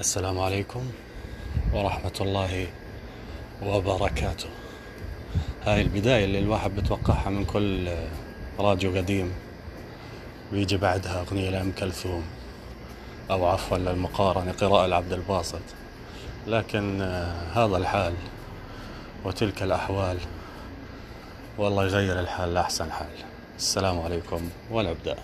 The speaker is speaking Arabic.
السلام عليكم ورحمة الله وبركاته. هاي البداية اللي الواحد بتوقعها من كل راديو قديم ويجي بعدها أغنية لأم كلثوم أو عفوا للمقارنة قراءة لعبد الباسط. لكن آه، هذا الحال وتلك الأحوال والله يغير الحال لأحسن حال. السلام عليكم والعبداء.